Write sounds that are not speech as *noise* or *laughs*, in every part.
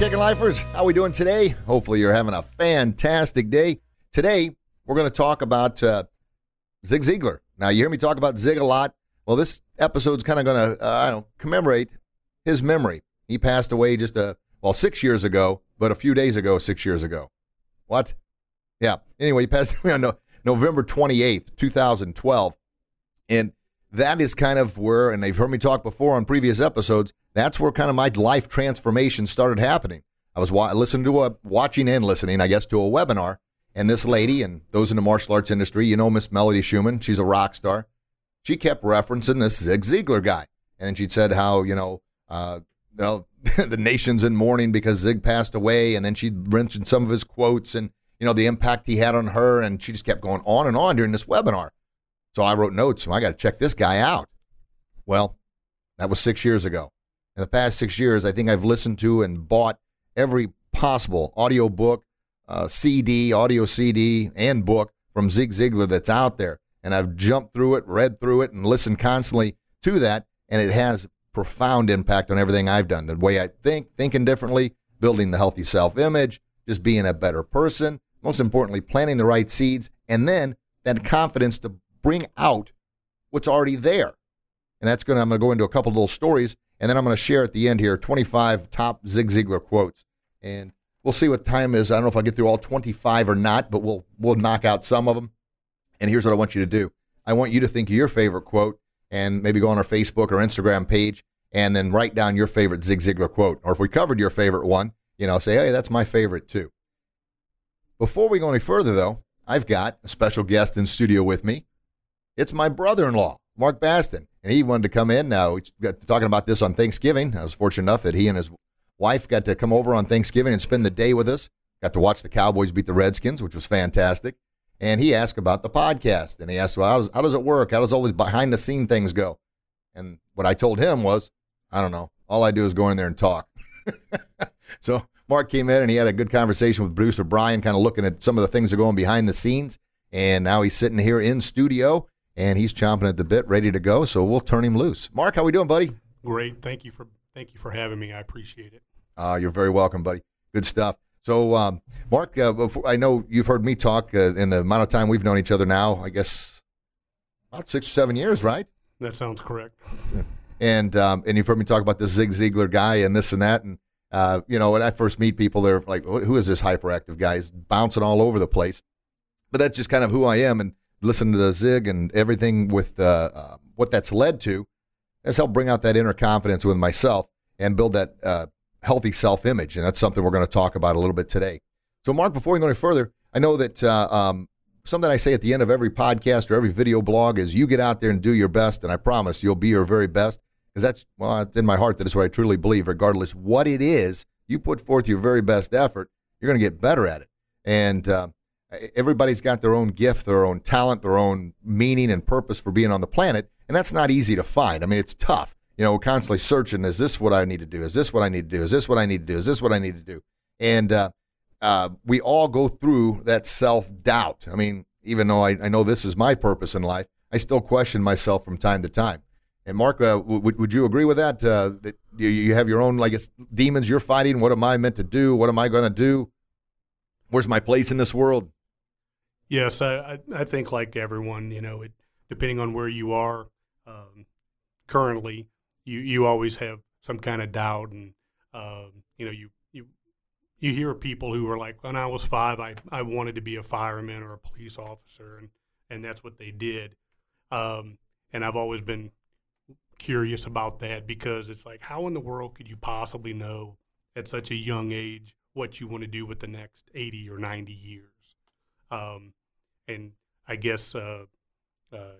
Kicking Lifers, how we doing today? Hopefully you're having a fantastic day. Today, we're going to talk about uh, Zig Ziglar. Now, you hear me talk about Zig a lot. Well, this episode's kind of going to, uh, I don't know, commemorate his memory. He passed away just a, well, six years ago, but a few days ago, six years ago. What? Yeah. Anyway, he passed *laughs* away on no, November 28th, 2012. And that is kind of where, and they've heard me talk before on previous episodes, that's where kind of my life transformation started happening. I was wa- listening to a, watching and listening, I guess, to a webinar, and this lady and those in the martial arts industry, you know, Miss Melody Schumann, she's a rock star. She kept referencing this Zig Ziglar guy, and she'd said how you know, uh, you *laughs* know, the nation's in mourning because Zig passed away, and then she'd mentioned some of his quotes and you know the impact he had on her, and she just kept going on and on during this webinar. So I wrote notes. So I got to check this guy out. Well, that was six years ago. In the past six years, I think I've listened to and bought every possible audio book, uh, CD, audio CD, and book from Zig Ziglar that's out there. And I've jumped through it, read through it, and listened constantly to that. And it has profound impact on everything I've done. The way I think, thinking differently, building the healthy self image, just being a better person, most importantly, planting the right seeds, and then that confidence to bring out what's already there. And that's going to, I'm going to go into a couple of little stories and then I'm going to share at the end here 25 top Zig Ziglar quotes. And we'll see what time is. I don't know if I'll get through all 25 or not, but we'll, we'll knock out some of them. And here's what I want you to do I want you to think of your favorite quote and maybe go on our Facebook or Instagram page and then write down your favorite Zig Ziglar quote. Or if we covered your favorite one, you know, say, hey, that's my favorite too. Before we go any further, though, I've got a special guest in studio with me. It's my brother in law, Mark Bastin and he wanted to come in. Now we got talking about this on Thanksgiving. I was fortunate enough that he and his wife got to come over on Thanksgiving and spend the day with us. Got to watch the Cowboys beat the Redskins, which was fantastic. And he asked about the podcast, and he asked, "Well, how does, how does it work? How does all these behind the scene things go?" And what I told him was, "I don't know. All I do is go in there and talk." *laughs* so Mark came in and he had a good conversation with producer Brian, kind of looking at some of the things that are going behind the scenes. And now he's sitting here in studio and he's chomping at the bit, ready to go. So we'll turn him loose. Mark, how we doing, buddy? Great. Thank you for thank you for having me. I appreciate it. Uh, you're very welcome, buddy. Good stuff. So, um, Mark, uh, before, I know you've heard me talk uh, in the amount of time we've known each other now. I guess about six or seven years, right? That sounds correct. And um, and you've heard me talk about the Zig Ziglar guy and this and that. And uh, you know, when I first meet people, they're like, "Who is this hyperactive guy? He's bouncing all over the place." But that's just kind of who I am. And listen to the Zig and everything with uh, uh, what that's led to has helped bring out that inner confidence with myself and build that uh, healthy self image. And that's something we're going to talk about a little bit today. So, Mark, before we go any further, I know that uh, um, something I say at the end of every podcast or every video blog is you get out there and do your best. And I promise you'll be your very best because that's, well, it's in my heart that is what I truly believe. Regardless what it is, you put forth your very best effort, you're going to get better at it. And, uh, everybody's got their own gift, their own talent, their own meaning and purpose for being on the planet, and that's not easy to find. I mean, it's tough. You know, constantly searching: is this what I need to do? Is this what I need to do? Is this what I need to do? Is this what I need to do? And uh, uh, we all go through that self doubt. I mean, even though I, I, know this is my purpose in life, I still question myself from time to time. And Mark, uh, w- would you agree with that? Uh, that you, you have your own, like, demons you're fighting. What am I meant to do? What am I going to do? Where's my place in this world? Yes, I, I think like everyone, you know, it, depending on where you are um, currently, you, you always have some kind of doubt, and um, you know, you you you hear people who are like, when I was five, I, I wanted to be a fireman or a police officer, and and that's what they did. Um, and I've always been curious about that because it's like, how in the world could you possibly know at such a young age what you want to do with the next 80 or 90 years? Um, and I guess uh, uh,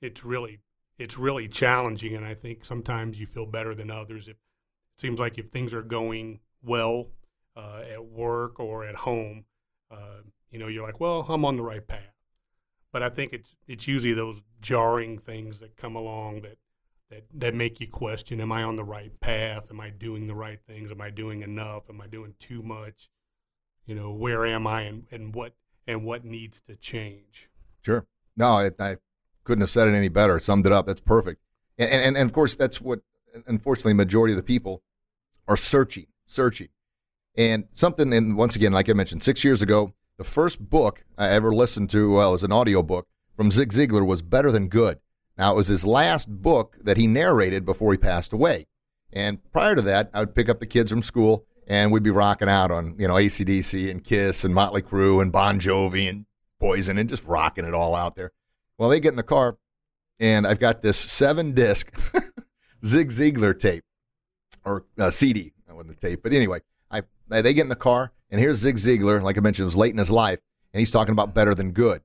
it's really it's really challenging, and I think sometimes you feel better than others. If it seems like if things are going well uh, at work or at home, uh, you know, you're like, well, I'm on the right path. But I think it's it's usually those jarring things that come along that that that make you question: Am I on the right path? Am I doing the right things? Am I doing enough? Am I doing too much? You know, where am I, and, and what and what needs to change? Sure. No, I, I couldn't have said it any better. Summed it up. That's perfect. And, and and of course, that's what unfortunately majority of the people are searching, searching. And something, and once again, like I mentioned, six years ago, the first book I ever listened to, well, was an audio book from Zig Ziglar, was Better Than Good. Now, it was his last book that he narrated before he passed away. And prior to that, I would pick up the kids from school and we'd be rocking out on, you know, ACDC and Kiss and Motley Crue and Bon Jovi and Poison and just rocking it all out there. Well, they get in the car and I've got this seven disc *laughs* Zig Ziglar tape or uh, CD. That wasn't a tape, but anyway, I they get in the car and here's Zig Ziglar. Like I mentioned, it was late in his life, and he's talking about better than good.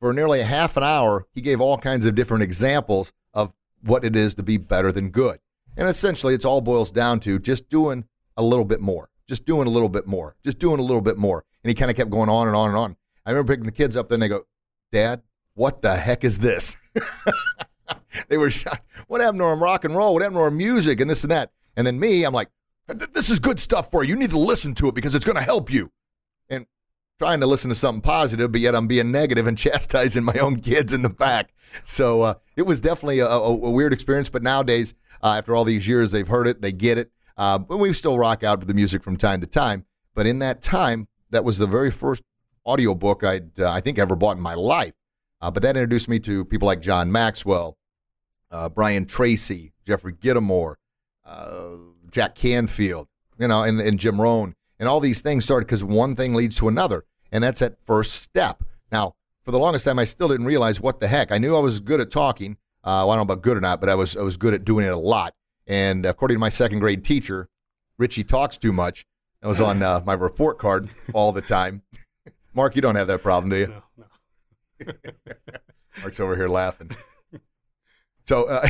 For nearly a half an hour, he gave all kinds of different examples of what it is to be better than good. And essentially, it's all boils down to just doing a little bit more, just doing a little bit more, just doing a little bit more. And he kind of kept going on and on and on. I remember picking the kids up, then they go, Dad, what the heck is this? *laughs* they were shocked. What happened to our rock and roll? What happened to our music and this and that? And then me, I'm like, this is good stuff for you. You need to listen to it because it's going to help you. And trying to listen to something positive, but yet I'm being negative and *laughs* chastising my own kids in the back. So uh, it was definitely a, a, a, weird experience. But nowadays, uh, after all these years, they've heard it, they get it. Uh, but we still rock out to the music from time to time. But in that time, that was the very first audiobook I'd, uh, I think, ever bought in my life. Uh, but that introduced me to people like John Maxwell, uh, Brian Tracy, Jeffrey Gitomer, Jack Canfield, you know, and, and Jim Rohn. And all these things started because one thing leads to another. And that's that first step. Now, for the longest time, I still didn't realize what the heck. I knew I was good at talking. Uh, well, I don't know about good or not, but I was, I was good at doing it a lot. And according to my second grade teacher, Richie talks too much. That was on uh, my report card all the time. *laughs* Mark, you don't have that problem, do you? No, no. *laughs* Mark's over here laughing. So, uh,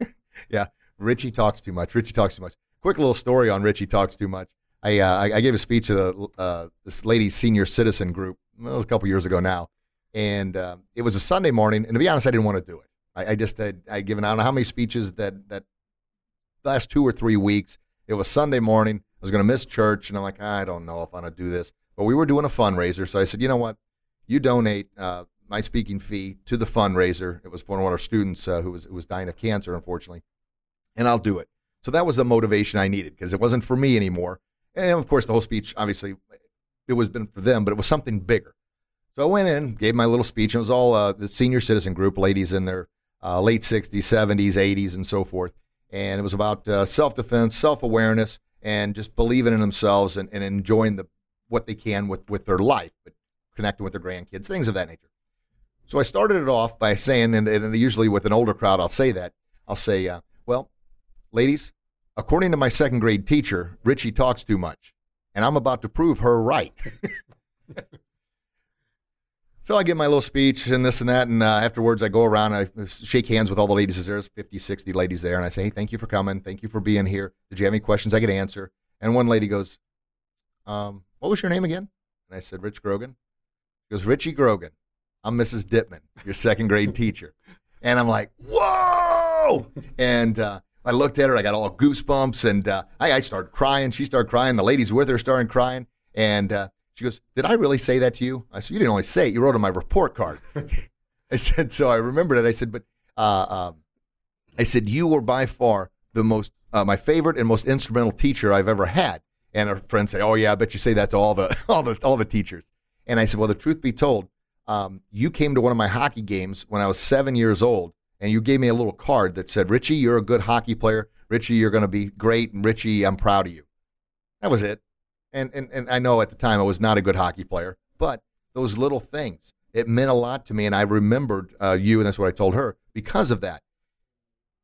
*laughs* yeah, Richie talks too much. Richie talks too much quick little story on Richie talks too much. I uh, I gave a speech at a, uh, this lady's senior citizen group. Well, it was a couple years ago now, and uh, it was a Sunday morning. And to be honest, I didn't want to do it. I, I just I'd, I'd given I don't know how many speeches that that last two or three weeks. It was Sunday morning. I was going to miss church, and I'm like, I don't know if I'm going to do this. But we were doing a fundraiser, so I said, you know what? You donate uh, my speaking fee to the fundraiser. It was for one of our students uh, who was who was dying of cancer, unfortunately, and I'll do it. So that was the motivation I needed because it wasn't for me anymore. And of course, the whole speech, obviously, it was been for them, but it was something bigger. So I went in, gave my little speech, and it was all uh, the senior citizen group, ladies in their uh, late 60s, 70s, 80s, and so forth. And it was about uh, self defense, self awareness, and just believing in themselves and, and enjoying the what they can with, with their life, but connecting with their grandkids, things of that nature. So I started it off by saying, and, and usually with an older crowd, I'll say that. I'll say, uh, well, ladies, according to my second grade teacher, Richie talks too much, and I'm about to prove her right. *laughs* so I give my little speech and this and that, and uh, afterwards I go around, I shake hands with all the ladies. There's 50, 60 ladies there, and I say, hey, thank you for coming. Thank you for being here. Did you have any questions I could answer? And one lady goes, um, what was your name again? And I said, Rich Grogan. She goes, Richie Grogan. I'm Mrs. Dittman, your second grade teacher. And I'm like, whoa! And uh, I looked at her, I got all goosebumps, and uh, I, I, started crying. She started crying. The ladies with her started crying. And uh, she goes, Did I really say that to you? I said, You didn't only say it, you wrote on my report card. *laughs* I said, So I remembered it. I said, But uh, um, I said, You were by far the most, uh, my favorite and most instrumental teacher I've ever had. And her friends say, Oh, yeah, I bet you say that to all the, *laughs* all the, all the teachers. And I said, Well, the truth be told, um, you came to one of my hockey games when I was seven years old and you gave me a little card that said, Richie, you're a good hockey player. Richie, you're going to be great. And Richie, I'm proud of you. That was it. And, and, and I know at the time I was not a good hockey player, but those little things, it meant a lot to me. And I remembered uh, you, and that's what I told her because of that.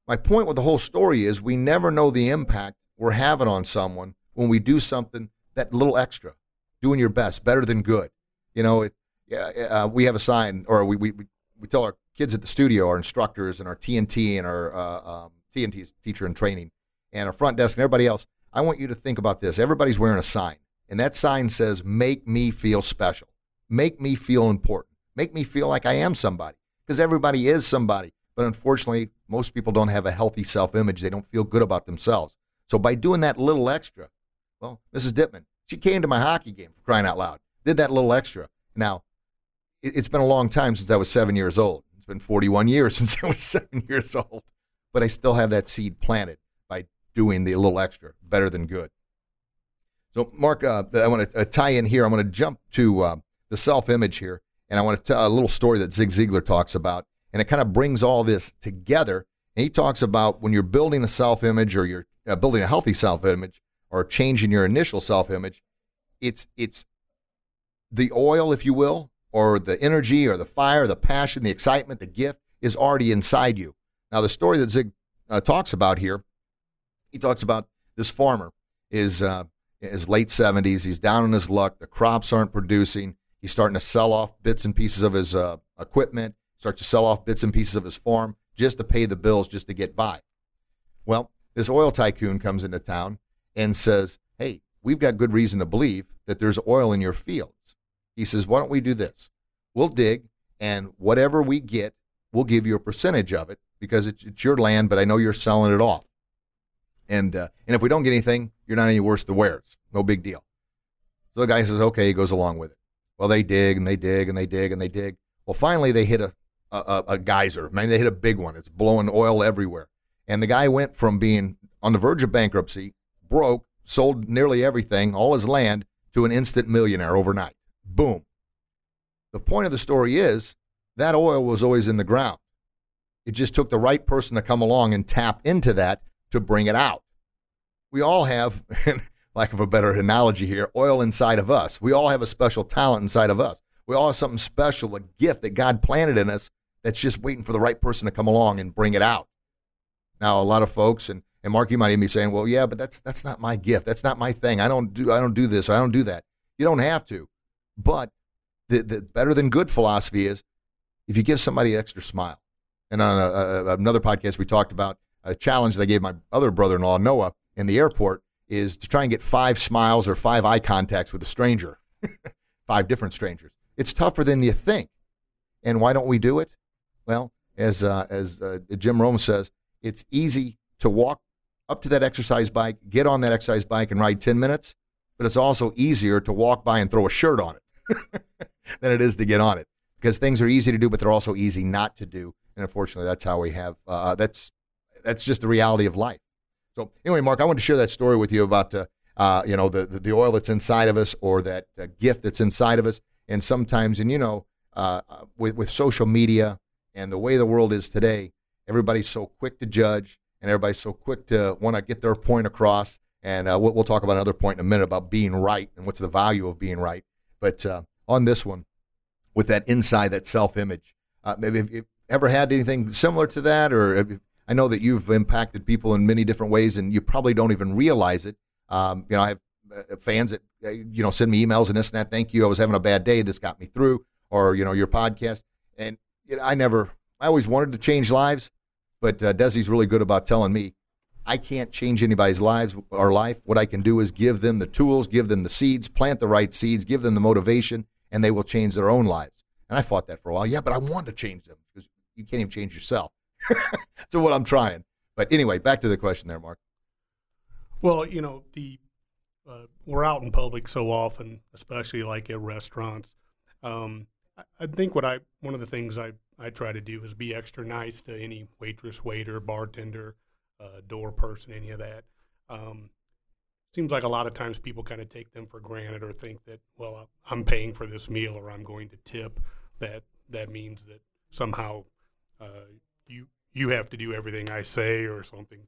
My point with the whole story is we never know the impact we're having on someone when we do something that little extra, doing your best, better than good. You know, it, yeah, uh, we have a sign, or we, we, we tell our kids at the studio, our instructors and our TNT and our uh, um, TNT's teacher in training and our front desk and everybody else, I want you to think about this. Everybody's wearing a sign, and that sign says, Make me feel special. Make me feel important. Make me feel like I am somebody. Because everybody is somebody. But unfortunately, most people don't have a healthy self image. They don't feel good about themselves. So by doing that little extra, well, Mrs. Dittman, she came to my hockey game crying out loud, did that little extra. Now, it's been a long time since I was seven years old. It's been 41 years *laughs* since I was seven years old. But I still have that seed planted by doing the little extra, better than good. So, Mark, uh, I want to uh, tie in here. I'm going to jump to uh, the self image here, and I want to tell a little story that Zig Ziglar talks about. And it kind of brings all this together. And he talks about when you're building a self image or you're uh, building a healthy self image or changing your initial self image, it's, it's the oil, if you will, or the energy or the fire, the passion, the excitement, the gift is already inside you. Now, the story that Zig uh, talks about here, he talks about this farmer is uh, his late 70s. He's down on his luck. The crops aren't producing. He's starting to sell off bits and pieces of his uh, equipment, starts to sell off bits and pieces of his farm just to pay the bills, just to get by. Well, this oil tycoon comes into town and says, Hey, we've got good reason to believe that there's oil in your fields. He says, Why don't we do this? We'll dig, and whatever we get, we'll give you a percentage of it because it's, it's your land, but I know you're selling it off. And, uh, and if we don't get anything, you're not any worse the wares. No big deal. So the guy says, okay, he goes along with it. Well, they dig and they dig and they dig and they dig. Well, finally, they hit a, a, a geyser. Man, they hit a big one. It's blowing oil everywhere. And the guy went from being on the verge of bankruptcy, broke, sold nearly everything, all his land, to an instant millionaire overnight. Boom. The point of the story is that oil was always in the ground. It just took the right person to come along and tap into that to bring it out. We all have, *laughs* lack of a better analogy here, oil inside of us. We all have a special talent inside of us. We all have something special, a gift that God planted in us that's just waiting for the right person to come along and bring it out. Now, a lot of folks, and, and Mark, you might even be saying, well, yeah, but that's, that's not my gift. That's not my thing. I don't do, I don't do this. I don't do that. You don't have to. But the, the better than good philosophy is if you give somebody an extra smile. And on a, a, another podcast, we talked about a challenge that I gave my other brother in law, Noah, in the airport is to try and get five smiles or five eye contacts with a stranger, *laughs* five different strangers. It's tougher than you think. And why don't we do it? Well, as, uh, as uh, Jim Rohn says, it's easy to walk up to that exercise bike, get on that exercise bike, and ride 10 minutes, but it's also easier to walk by and throw a shirt on it *laughs* than it is to get on it because things are easy to do, but they're also easy not to do. And unfortunately, that's how we have. Uh, that's that's just the reality of life. So anyway, Mark, I wanted to share that story with you about uh, uh, you know the, the oil that's inside of us or that uh, gift that's inside of us. And sometimes, and you know, uh, uh, with with social media and the way the world is today, everybody's so quick to judge and everybody's so quick to want to get their point across. And uh, we'll, we'll, talk about another point in a minute about being right and what's the value of being right. But on this one, with that inside, that self image, maybe have you ever had anything similar to that, or I know that you've impacted people in many different ways, and you probably don't even realize it. Um, you know, I have uh, fans that uh, you know send me emails and this and that. Thank you. I was having a bad day. This got me through. Or you know, your podcast, and you know, I never. I always wanted to change lives, but uh, Desi's really good about telling me I can't change anybody's lives or life. What I can do is give them the tools, give them the seeds, plant the right seeds, give them the motivation, and they will change their own lives. And I fought that for a while. Yeah, but I want to change them because you can't even change yourself. *laughs* so what I'm trying. But anyway, back to the question there, Mark. Well, you know, the uh, we're out in public so often, especially like at restaurants. Um, I, I, think what I one of the things I I try to do is be extra nice to any waitress, waiter, bartender, uh, door person, any of that. Um, seems like a lot of times people kind of take them for granted or think that well I'm paying for this meal or I'm going to tip that that means that somehow uh, you you have to do everything I say or something.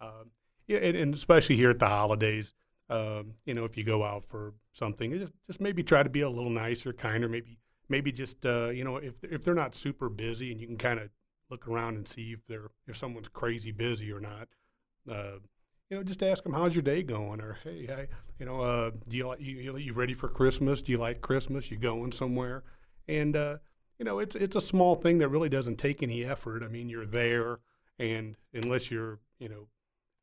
Um, yeah, and, and, especially here at the holidays, um, you know, if you go out for something, just just maybe try to be a little nicer, kinder. Maybe maybe just uh, you know, if if they're not super busy, and you can kind of look around and see if they're if someone's crazy busy or not. Uh, you know, just ask them how's your day going, or hey, hey you know, uh, do you like you, you ready for Christmas? Do you like Christmas? You going somewhere? And uh, you know, it's it's a small thing that really doesn't take any effort. I mean, you're there, and unless you're, you know,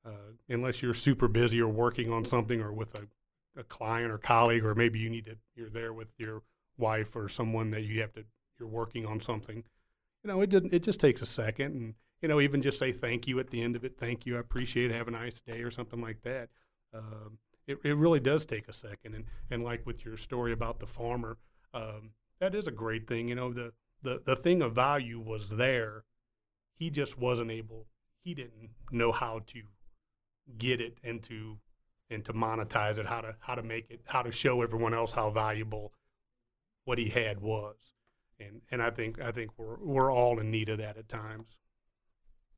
uh, unless you're super busy or working on something or with a, a client or colleague, or maybe you need to, you're there with your wife or someone that you have to, you're working on something. You know, it didn't. It just takes a second, and you know, even just say thank you at the end of it. Thank you, I appreciate it. Have a nice day or something like that. Um, it, it really does take a second, and and like with your story about the farmer, um, that is a great thing. You know, the the the thing of value was there. He just wasn't able. He didn't know how to get it and to and to monetize it. How to how to make it. How to show everyone else how valuable what he had was. And and I think I think we're we're all in need of that at times.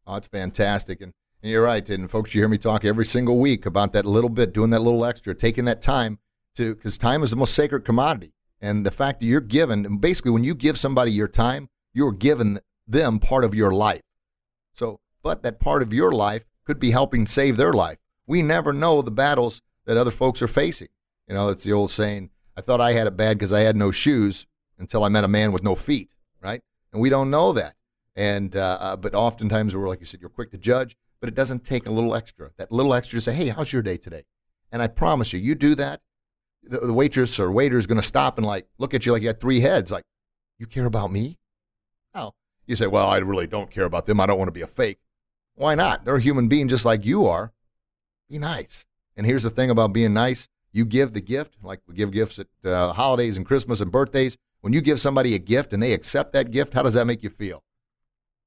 Oh, it's fantastic. And, and you're right. And folks, you hear me talk every single week about that little bit, doing that little extra, taking that time to, because time is the most sacred commodity. And the fact that you're given, basically, when you give somebody your time, you're giving them part of your life. So, but that part of your life could be helping save their life. We never know the battles that other folks are facing. You know, it's the old saying, I thought I had it bad because I had no shoes until I met a man with no feet, right? And we don't know that. And uh, uh, but oftentimes we're like you said, you're quick to judge, but it doesn't take a little extra. That little extra to say, hey, how's your day today? And I promise you, you do that, the, the waitress or waiter is going to stop and like look at you like you had three heads. Like, you care about me? Oh, you say, well, I really don't care about them. I don't want to be a fake. Why not? They're a human being just like you are. Be nice. And here's the thing about being nice: you give the gift, like we give gifts at uh, holidays and Christmas and birthdays. When you give somebody a gift and they accept that gift, how does that make you feel?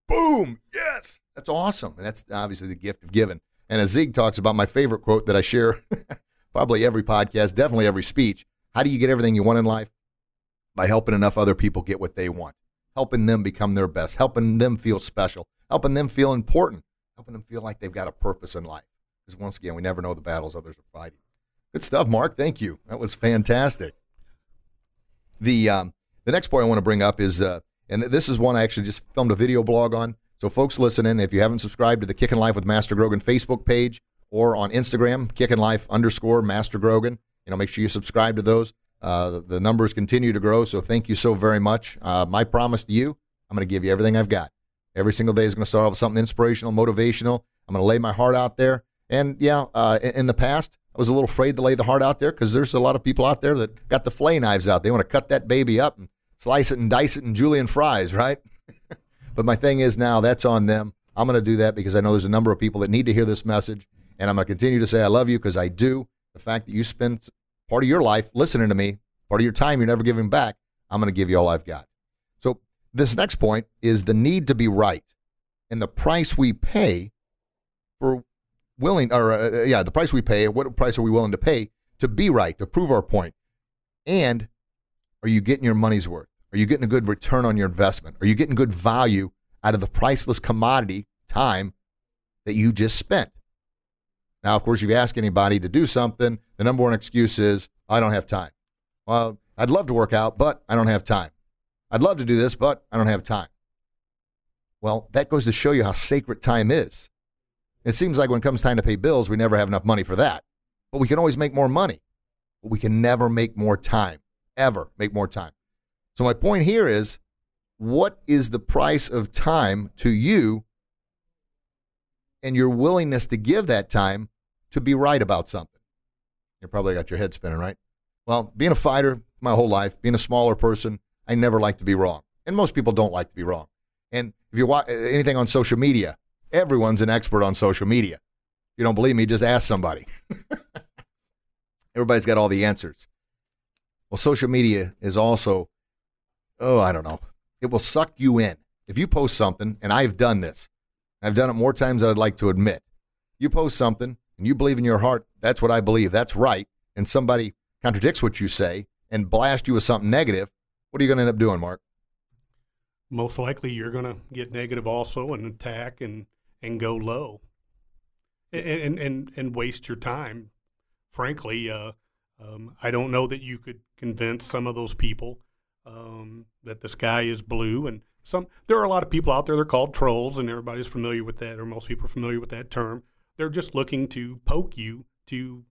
Boom! Yes, that's awesome, and that's obviously the gift of giving. And as Zig talks about, my favorite quote that I share *laughs* probably every podcast, definitely every speech. How do you get everything you want in life? By helping enough other people get what they want, helping them become their best, helping them feel special, helping them feel important, helping them feel like they've got a purpose in life. Because once again, we never know the battles others are fighting. Good stuff, Mark. Thank you. That was fantastic. The um, the next point I want to bring up is uh, and this is one I actually just filmed a video blog on. So, folks listening, if you haven't subscribed to the Kicking Life with Master Grogan Facebook page or on Instagram, Kicking Life underscore Master Grogan, you know, make sure you subscribe to those. Uh, the numbers continue to grow, so thank you so very much. Uh, my promise to you, I'm going to give you everything I've got. Every single day is going to start off with something inspirational, motivational. I'm going to lay my heart out there. And yeah, uh, in the past, I was a little afraid to lay the heart out there because there's a lot of people out there that got the flay knives out. They want to cut that baby up and slice it and dice it and julienne fries, right? *laughs* but my thing is now that's on them. I'm going to do that because I know there's a number of people that need to hear this message. And I'm going to continue to say I love you because I do. The fact that you spent part of your life listening to me, part of your time you're never giving back, I'm going to give you all I've got. So, this next point is the need to be right and the price we pay for willing, or uh, yeah, the price we pay, what price are we willing to pay to be right, to prove our point? And are you getting your money's worth? Are you getting a good return on your investment? Are you getting good value out of the priceless commodity time that you just spent? Now, of course, if you ask anybody to do something, the number one excuse is, I don't have time. Well, I'd love to work out, but I don't have time. I'd love to do this, but I don't have time. Well, that goes to show you how sacred time is. It seems like when it comes time to pay bills, we never have enough money for that. But we can always make more money. But we can never make more time ever make more time. So, my point here is what is the price of time to you and your willingness to give that time to be right about something? You probably got your head spinning, right? Well, being a fighter my whole life, being a smaller person, I never like to be wrong. And most people don't like to be wrong. And if you watch anything on social media, everyone's an expert on social media. If you don't believe me, just ask somebody. *laughs* Everybody's got all the answers. Well, social media is also, oh, I don't know. It will suck you in. If you post something, and I've done this, I've done it more times than I'd like to admit. You post something and you believe in your heart, that's what I believe, that's right, and somebody contradicts what you say and blast you with something negative, what are you going to end up doing, Mark? Most likely you're going to get negative also and attack and, and go low and, and, and, waste your time. Frankly, uh, um, I don't know that you could convince some of those people um, that the sky is blue. And some there are a lot of people out there. They're called trolls, and everybody's familiar with that, or most people are familiar with that term. They're just looking to poke you, to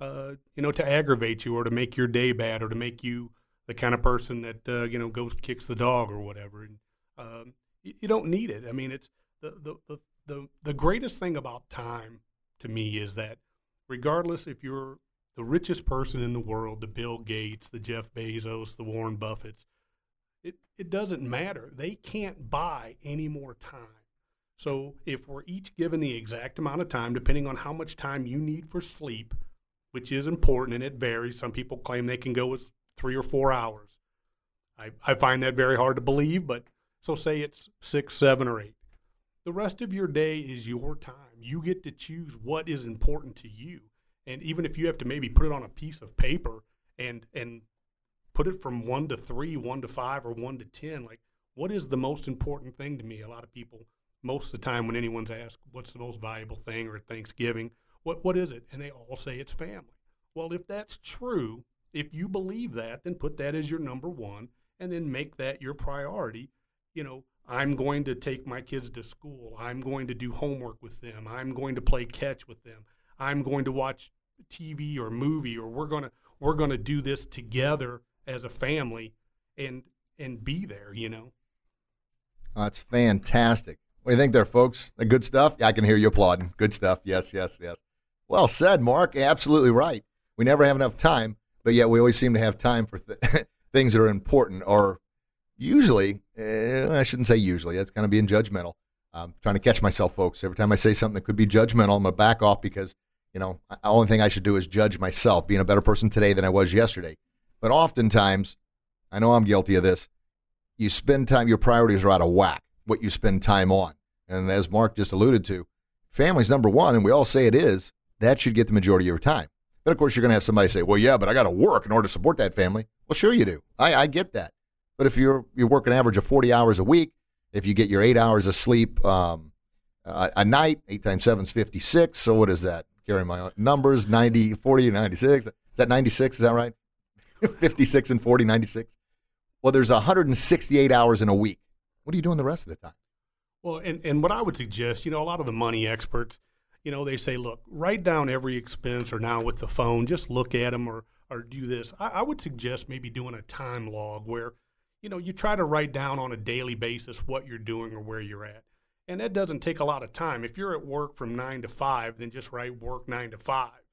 uh, you know, to aggravate you, or to make your day bad, or to make you the kind of person that uh, you know goes kicks the dog or whatever. And um, you, you don't need it. I mean, it's the, the the the the greatest thing about time to me is that regardless if you're the richest person in the world, the Bill Gates, the Jeff Bezos, the Warren Buffetts, it, it doesn't matter. They can't buy any more time. So if we're each given the exact amount of time, depending on how much time you need for sleep, which is important and it varies. Some people claim they can go with three or four hours. I, I find that very hard to believe, but so say it's six, seven, or eight. The rest of your day is your time. You get to choose what is important to you. And even if you have to maybe put it on a piece of paper and and put it from one to three, one to five, or one to ten, like what is the most important thing to me? A lot of people, most of the time, when anyone's asked what's the most valuable thing or Thanksgiving, what what is it? And they all say it's family. Well, if that's true, if you believe that, then put that as your number one, and then make that your priority. You know, I'm going to take my kids to school. I'm going to do homework with them. I'm going to play catch with them. I'm going to watch TV or movie or we're to we're going to do this together as a family and and be there, you know. That's fantastic. What do you think there, folks? Good stuff? I can hear you applauding. Good stuff. Yes, yes, yes. Well said, Mark. Absolutely right. We never have enough time, but yet we always seem to have time for th- *laughs* things that are important or usually, eh, I shouldn't say usually, that's kind of being judgmental. I'm trying to catch myself, folks. Every time I say something that could be judgmental, I'm going to back off because, you know, the only thing I should do is judge myself, being a better person today than I was yesterday. But oftentimes, I know I'm guilty of this, you spend time, your priorities are out of whack, what you spend time on. And as Mark just alluded to, family's number one, and we all say it is, that should get the majority of your time. But of course, you're going to have somebody say, well, yeah, but I got to work in order to support that family. Well, sure you do. I, I get that. But if you're you work an average of 40 hours a week, if you get your eight hours of sleep um, a, a, night, eight times seven is 56. So what is that? Carrying my numbers, 90, 40, 96. Is that 96? Is that right? 56 and 40, 96. Well, there's 168 hours in a week. What are you doing the rest of the time? Well, and, and what I would suggest, you know, a lot of the money experts, you know, they say, look, write down every expense or now with the phone, just look at them or, or do this. I, I would suggest maybe doing a time log where – you know, you try to write down on a daily basis what you're doing or where you're at. And that doesn't take a lot of time. If you're at work from nine to five, then just write work nine to five.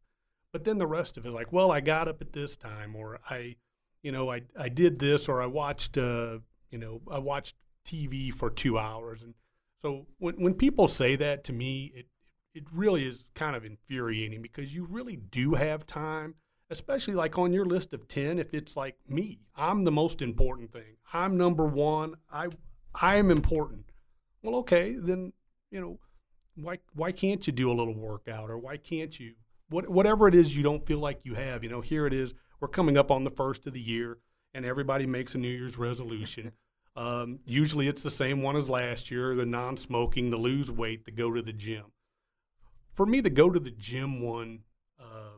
But then the rest of it, like, well, I got up at this time, or I, you know, I, I did this, or I watched, uh, you know, I watched TV for two hours. And so when, when people say that to me, it, it really is kind of infuriating because you really do have time especially like on your list of 10 if it's like me. I'm the most important thing. I'm number one. I i am important. Well okay then you know why why can't you do a little workout or why can't you what, whatever it is you don't feel like you have you know here it is we're coming up on the first of the year and everybody makes a new year's resolution *laughs* um, usually it's the same one as last year the non-smoking the lose weight the go to the gym for me the go to the gym one uh,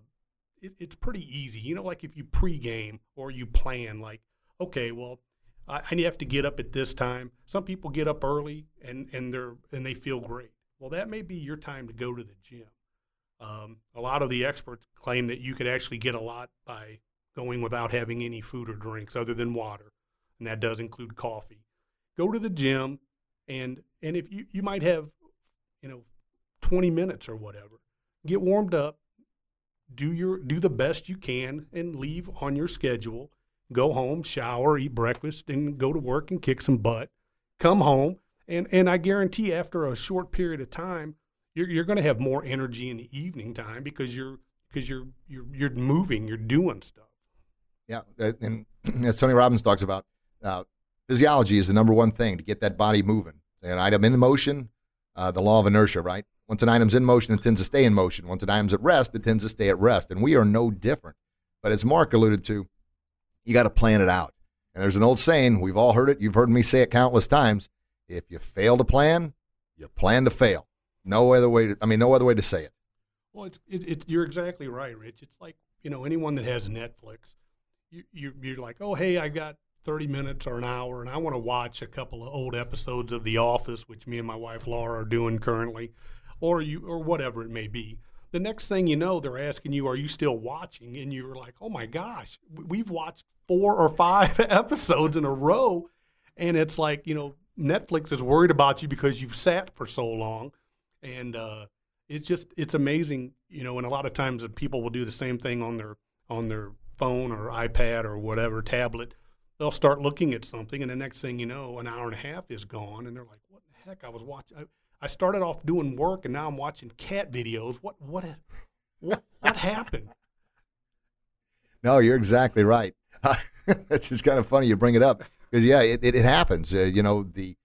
it, it's pretty easy. You know, like if you pregame or you plan, like, okay, well, I, I have to get up at this time. Some people get up early and and they're and they feel great. Well, that may be your time to go to the gym. Um, a lot of the experts claim that you could actually get a lot by going without having any food or drinks other than water, and that does include coffee. Go to the gym, and and if you you might have, you know, 20 minutes or whatever, get warmed up, do your do the best you can and leave on your schedule. Go home, shower, eat breakfast, and go to work and kick some butt. Come home, and and I guarantee after a short period of time, you're you're going to have more energy in the evening time because you're because you're you're you're moving, you're doing stuff. Yeah, and *clears throat* as Tony Robbins talks about, uh, physiology is the number one thing to get that body moving. An item in motion, uh, the law of inertia, right? Once an item's in motion, it tends to stay in motion. Once an item's at rest, it tends to stay at rest. And we are no different. But as Mark alluded to, you got to plan it out. And there's an old saying, we've all heard it, you've heard me say it countless times. If you fail to plan, you plan to fail. No other way to, I mean, no other way to say it. Well, it's, it, it, you're exactly right, Rich. It's like, you know, anyone that has Netflix, you, you, you're like, oh, hey, I got 30 minutes or an hour, and I want to watch a couple of old episodes of The Office, which me and my wife Laura are doing currently or you or whatever it may be. the next thing you know, they're asking you, "Are you still watching?" And you're like, "Oh my gosh, we've watched four or five *laughs* episodes in a row," and it's like you know, Netflix is worried about you because you've sat for so long, and uh, it's just it's amazing, you know. And a lot of times, people will do the same thing on their on their phone or iPad or whatever tablet. They'll start looking at something, and the next thing you know, an hour and a half is gone, and they're like, "What the heck? I was watching." I, I started off doing work, and now I'm watching cat videos. What what what what happened? No, you're exactly right. *laughs* It's just kind of funny you bring it up because yeah, it, it, it happens. Uh, you know the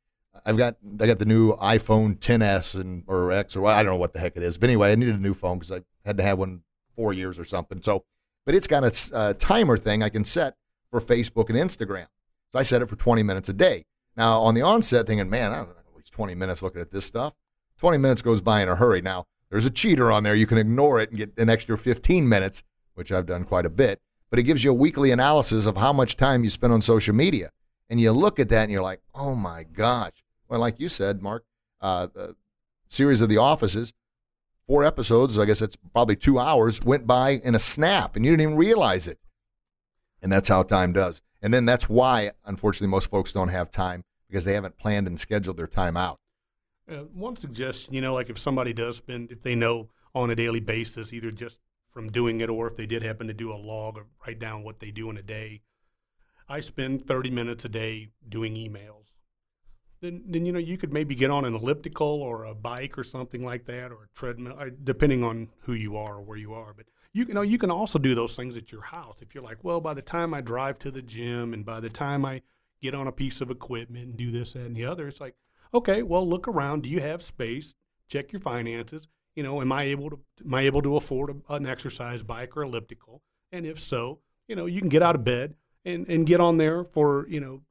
I've got I got the new iPhone 10s and or X or I don't know what the heck it is, but anyway, I needed a new phone because I had to have one four years or something. So, but it's got a, timer thing I can set for Facebook and Instagram. So I set it for 20 minutes a day. Now on the onset, thinking, man, I don't 20 minutes looking at this stuff. 20 minutes goes by in a hurry. Now, there's a cheater on there. You can ignore it and get an extra 15 minutes, which I've done quite a bit. But it gives you a weekly analysis of how much time you spend on social media. And you look at that and you're like, oh my gosh. Well, like you said, Mark, uh, series of The Offices, four episodes, I guess it's probably two hours, went by in a snap and you didn't even realize it. And that's how time does. And then that's why, unfortunately, most folks don't have time because they haven't planned and scheduled their time out. Uh, one suggestion, you know, like if somebody does spend, if they know on a daily basis, either just from doing it or if they did happen to do a log or write down what they do in a day, I spend 30 minutes a day doing emails. Then, then you know, you could maybe get on an elliptical or a bike or something like that, or a treadmill, uh, depending on who you are or where you are. But you, know, you can also do those things at your house. If you're like, well, by the time I drive to the gym and by the time I get on a piece of equipment and do this, that, and the other. It's like, okay, well, look around. Do you have space? Check your finances. You know, am I able to am I able to afford a, an exercise bike or elliptical? And if so, you know, you can get out of bed and and get on there for you know.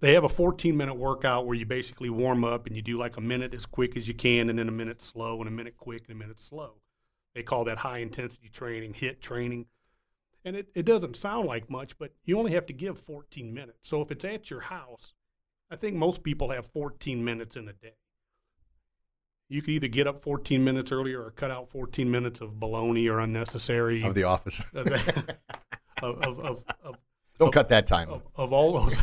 They have a 14 minute workout where you basically warm up and you do like a minute as quick as you can, and then a minute slow, and a minute quick, and a minute slow. They call that high intensity training, HIIT training. And it, it doesn't sound like much, but you only have to give 14 minutes. So if it's at your house, I think most people have 14 minutes in a day. You could either get up 14 minutes earlier or cut out 14 minutes of baloney or unnecessary of the office. of, *laughs* of, of, of, Don't cut that time. Of, of all those,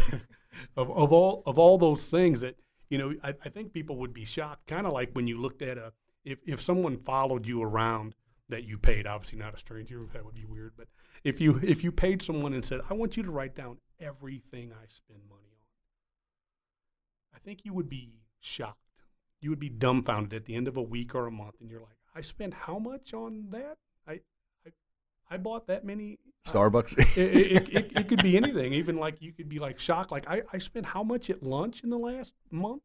of, of all of all those things that you know, I, I think people would be shocked. Kind of like when you looked at a if if someone followed you around that you paid, obviously not a stranger, that would be weird, but if you if you paid someone and said, "I want you to write down everything I spend money on," I think you would be shocked. You would be dumbfounded at the end of a week or a month, and you're like, "I spent how much on that? I I, I bought that many Starbucks." it, it, it, it, could be anything. Even like you could be like shocked, like I I spent how much at lunch in the last month?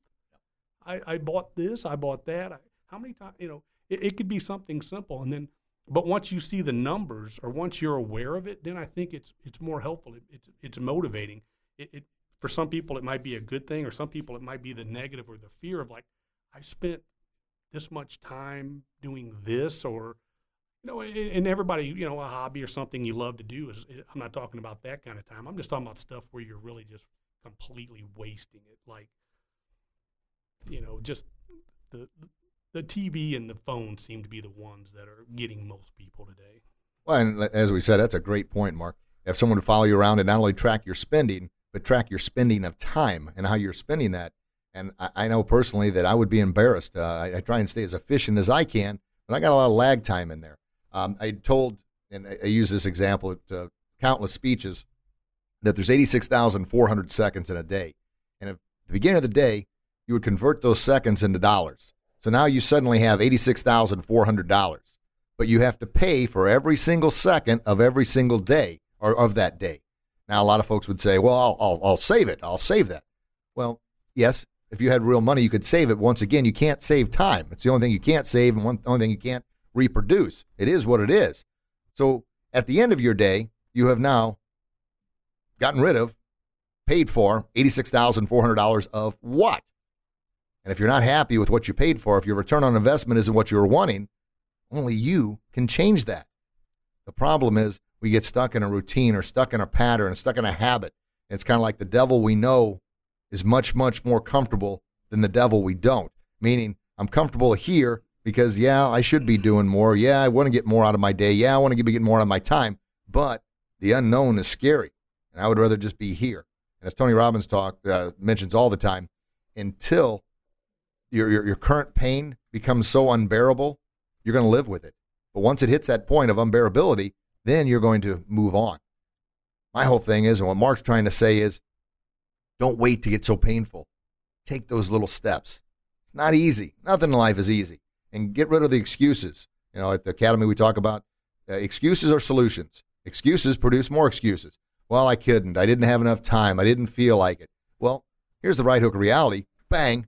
I I bought this, I bought that. I, how many times? You know, it, it could be something simple, and then but once you see the numbers or once you're aware of it, then I think it's it's more helpful. It, it's it's motivating. It, it for some people it might be a good thing, or some people it might be the negative or the fear of like I spent this much time doing this, or you know, and everybody you know a hobby or something you love to do is. I'm not talking about that kind of time. I'm just talking about stuff where you're really just completely wasting it, like you know, just the the TV and the phone seem to be the ones that are getting most people today. Well, and as we said, that's a great point, Mark. Have someone to follow you around and not only track your spending, but track your spending of time and how you're spending that. And I, I know personally that I would be embarrassed. Uh, I, I, try and stay as efficient as I can, but I got a lot of lag time in there. Um, I told, and I, I use this example at uh, countless speeches, that there's 86,400 seconds in a day. And at the beginning of the day, you would convert those seconds into dollars. So now you suddenly have $86,400, but you have to pay for every single second of every single day or of that day. Now, a lot of folks would say, well, I'll, I'll, I'll save it. I'll save that. Well, yes, if you had real money, you could save it. Once again, you can't save time. It's the only thing you can't save and one only thing you can't reproduce. It is what it is. So at the end of your day, you have now gotten rid of, paid for $86,400 of what? And if you're not happy with what you paid for, if your return on investment isn't what you were wanting, only you can change that. The problem is we get stuck in a routine or stuck in a pattern, stuck in a habit. And it's kind of like the devil we know is much, much more comfortable than the devil we don't. Meaning, I'm comfortable here because, yeah, I should be doing more. Yeah, I want to get more out of my day. Yeah, I want to be getting more out of my time. But the unknown is scary. And I would rather just be here. And as Tony Robbins talk uh, mentions all the time, until your, your, your current pain becomes so unbearable, you're going to live with it. But once it hits that point of unbearability, then you're going to move on. My whole thing is, and what Mark's trying to say is, don't wait to get so painful. Take those little steps. It's not easy. Nothing in life is easy. And get rid of the excuses. You know, at the academy, we talk about uh, excuses are solutions. Excuses produce more excuses. Well, I couldn't. I didn't have enough time. I didn't feel like it. Well, here's the right hook of reality. Bang.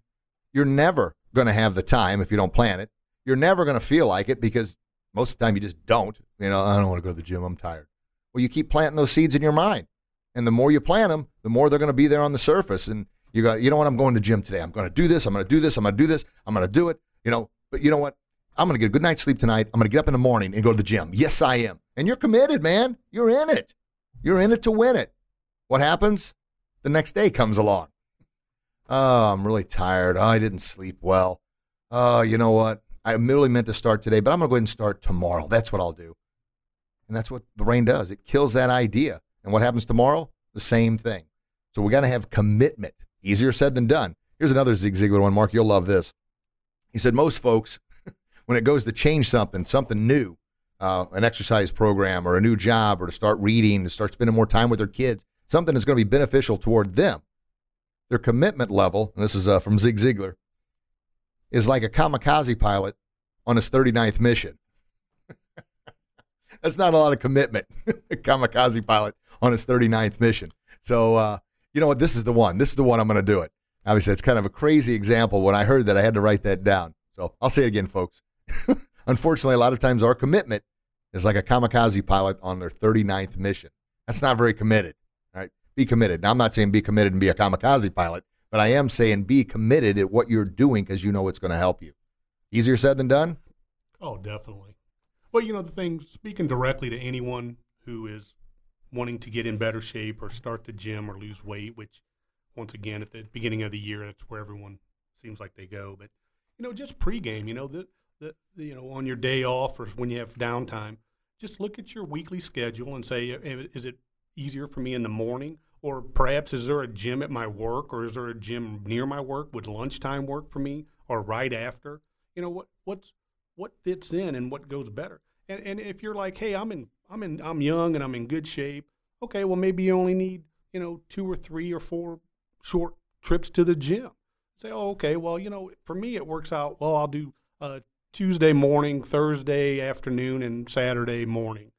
You're never going to have the time if you don't plan it. You're never going to feel like it because most of the time you just don't. You know, I don't want to go to the gym. I'm tired. Well, you keep planting those seeds in your mind. And the more you plant them, the more they're going to be there on the surface. And you go, you know what? I'm going to the gym today. I'm going to do this. I'm going to do this. I'm going to do this. I'm going to do it. You know, but you know what? I'm going to get a good night's sleep tonight. I'm going to get up in the morning and go to the gym. Yes, I am. And you're committed, man. You're in it. You're in it to win it. What happens? The next day comes along. Oh, I'm really tired. Oh, I didn't sleep well. Oh, you know what? I really meant to start today, but I'm going to go ahead and start tomorrow. That's what I'll do. And that's what the brain does. It kills that idea. And what happens tomorrow? The same thing. So we got to have commitment. Easier said than done. Here's another Zig Ziglar one. Mark, you'll love this. He said most folks, *laughs* when it goes to change something, something new, uh, an exercise program or a new job or to start reading, to start spending more time with their kids, something that's going to be beneficial toward them, their commitment level, and this is uh, from Zig Ziglar, is like a kamikaze pilot on his 39th mission. *laughs* That's not a lot of commitment. A *laughs* kamikaze pilot on his 39th mission. So, uh, you know what? This is the one. This is the one I'm going to do it. Obviously, it's kind of a crazy example. When I heard that, I had to write that down. So I'll say it again, folks. *laughs* Unfortunately, a lot of times our commitment is like a kamikaze pilot on their 39th mission. That's not very committed. Right? Be committed. Now, I'm not saying be committed and be a kamikaze pilot, but I am saying be committed at what you're doing because you know it's going to help you. Easier said than done? Oh, definitely. Well, you know, the thing, speaking directly to anyone who is wanting to get in better shape or start the gym or lose weight, which, once again, at the beginning of the year, that's where everyone seems like they go. But, you know, just pregame, you know, the, the, the you know, on your day off or when you have downtime, just look at your weekly schedule and say, uh, is it easier for me in the morning or perhaps is there a gym at my work or is there a gym near my work? Would lunchtime work for me or right after? You know, what what's what fits in and what goes better. And and if you're like, hey, I'm in I'm in I'm young and I'm in good shape, okay, well maybe you only need, you know, two or three or four short trips to the gym. Say, oh, okay, well, you know, for me it works out, well, I'll do uh, Tuesday morning, Thursday afternoon, and Saturday morning.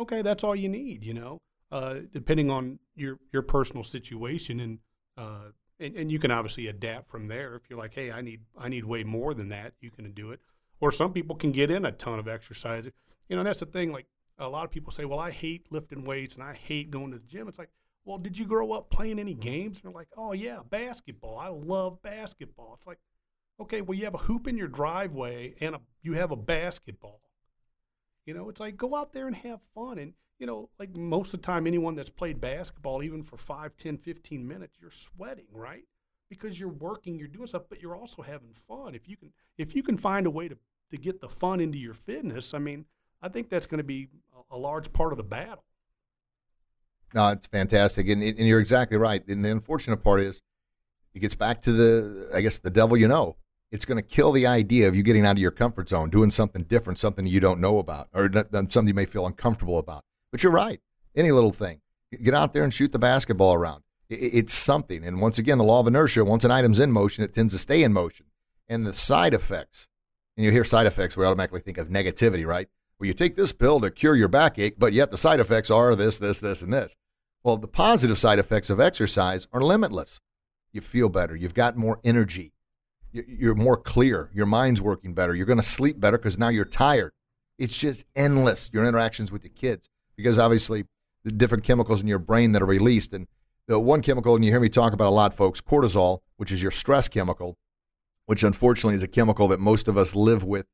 Okay, that's all you need, you know uh, depending on your your personal situation and, uh, and and you can obviously adapt from there. If you're like, hey, I need I need way more than that, you can do it. Or some people can get in a ton of exercise. You know, that's the thing. Like a lot of people say, well, I hate lifting weights and I hate going to the gym. It's like, well, did you grow up playing any games? And they're like, oh yeah, basketball. I love basketball. It's like, okay, well, you have a hoop in your driveway and a, you have a basketball. You know, it's like go out there and have fun. And you know, like most of the time, anyone that's played basketball, even for 5, 10, 15 minutes, you're sweating, right? Because you're working, you're doing stuff, but you're also having fun. If you can, if you can find a way to, to get the fun into your fitness, I mean, I think that's going to be a, a large part of the battle. No, it's fantastic, and, and you're exactly right. And the unfortunate part is, it gets back to the, I guess, the devil you know it's going to kill the idea of you getting out of your comfort zone, doing something different, something you don't know about, or something you may feel uncomfortable about. But you're right. Any little thing, get out there and shoot the basketball around. It's something. And once again, the law of inertia, once an item's in motion, it tends to stay in motion. And the side effects, and you hear side effects, we automatically think of negativity, right? Well, you take this pill to cure your backache, but yet the side effects are this, this, this, and this. Well, the positive side effects of exercise are limitless. You feel better. You've got more energy you're more clear. Your mind's working better. You're going to sleep better because now you're tired. It's just endless, your interactions with the kids, because obviously the different chemicals in your brain that are released. And the one chemical, and you hear me talk about a lot, folks, cortisol, which is your stress chemical, which unfortunately is a chemical that most of us live with